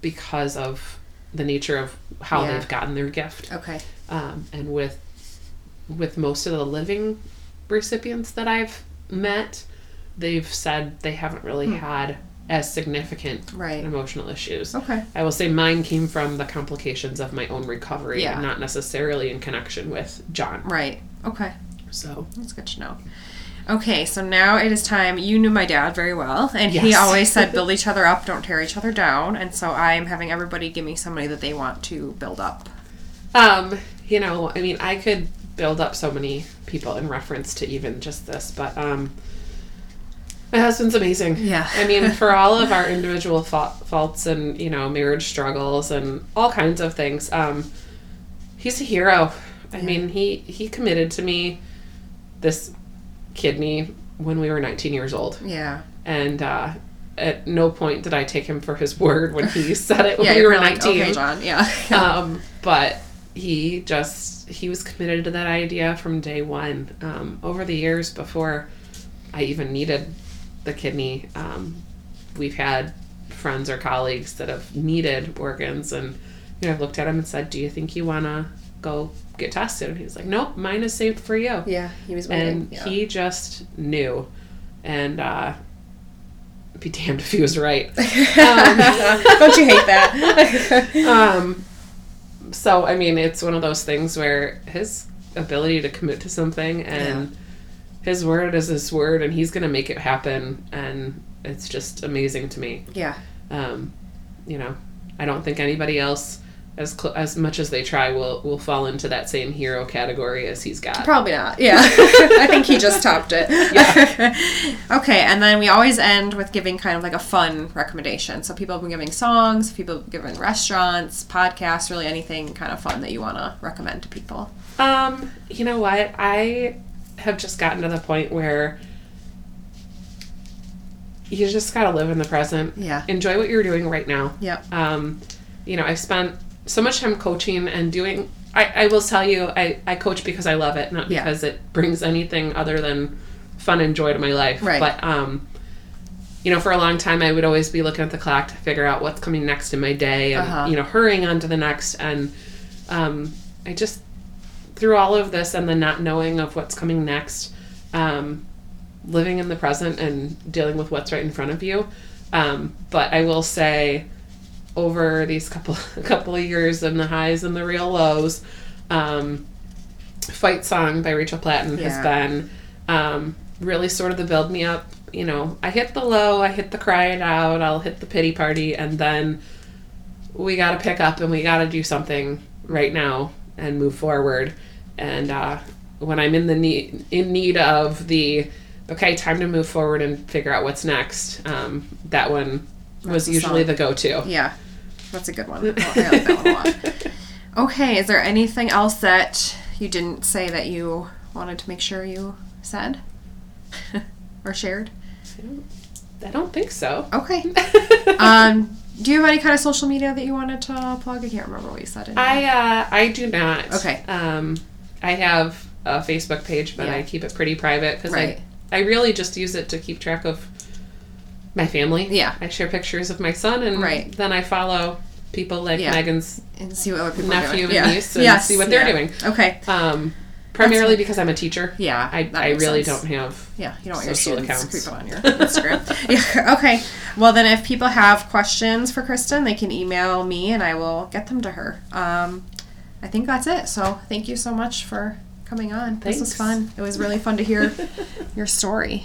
because of the nature of how Yeah. they've gotten their gift Okay. um, and with with most of the living recipients that I've met, they've said they haven't really had as significant. Right. emotional issues. Okay. I will say mine came from the complications of my own recovery, Yeah. not necessarily in connection with John. Right. Okay. So That's good to know. Okay, so now it is time. You knew my dad very well, and he always said, build each other up, don't tear each other down. And so I'm having everybody give me somebody that they want to build up. Um, you know, I mean, I could build up so many people in reference to even just this, but um, my husband's amazing. Yeah. I mean, for all of our individual fa- faults and you know marriage struggles and all kinds of things, um, he's a hero. I mean, he he committed to me this kidney when we were 19 years old, Yeah. and uh, at no point did I take him for his word when he said it when Yeah, we were kinda like, 19 okay, John. Yeah. um, but he just he was committed to that idea from day one. Um, over the years before I even needed the kidney, um, we've had friends or colleagues that have needed organs, and you know I've looked at him and said, "Do you think you wanna go get tested?" And he's like, "Nope, mine is saved for you." yeah, he was And. Yeah. he just knew, and uh, be damned if he was right. Don't you hate that? um, so I mean, it's one of those things where his ability to commit to something and his word is his word, and he's gonna make it happen, and it's just amazing to me. Yeah. Um, you know, I don't think anybody else, as cl- as much as they try, will will fall into that same hero category as he's got. Probably not. Yeah. I think he just topped it. Yeah. okay, and then we always end with giving kind of like a fun recommendation. So people have been giving songs, people have given restaurants, podcasts, really anything kind of fun that you want to recommend to people. Um, you know what? I have just gotten to the point where you just gotta live in the present. Yeah. Enjoy what you're doing right now. Yep. Um, you know, I've spent so much time coaching and doing. I, I will tell you, I, I coach because I love it, not Yeah. because it brings anything other than fun and joy to my life. Right. But um, you know, for a long time, I would always be looking at the clock to figure out what's coming next in my day, and Uh-huh. you know, hurrying on to the next. And um, I just through all of this and the not knowing of what's coming next, um, living in the present and dealing with what's right in front of you. Um, but I will say, over these couple couple of years and the highs and the real lows, um, "Fight Song" by Rachel Platten Yeah. has been um, really sort of the build me up. You know, I hit the low, I hit the cry it out, I'll hit the pity party, and then we got to pick up and we got to do something right now and move forward. And uh, when I'm in the need in need of the okay, time to move forward and figure out what's next, um, that one was the usually song. the go-to. Yeah. That's a good one. I like that one a lot. Okay, is there anything else that you didn't say that you wanted to make sure you said or shared? I don't think so. Okay. um, do you have any kind of social media that you wanted to plug? I can't remember what you said. in I uh, I do not. Okay. Um, I have a Facebook page, but Yeah. I keep it pretty private because Right. I I really just use it to keep track of my family. Yeah. I share pictures of my son, and Right. then I follow people like Yeah. Megan's and see what other people nephew and niece and see what they're yeah. doing. Okay. Um, primarily because I'm a teacher. Yeah, I, I really sense. don't have. Yeah, you don't want your students accounts. creeping on your Instagram. yeah, okay. Well, then if people have questions for Kristen, they can email me and I will get them to her. Um, I think that's it. So thank you so much for coming on. This was fun. It was really fun to hear your story.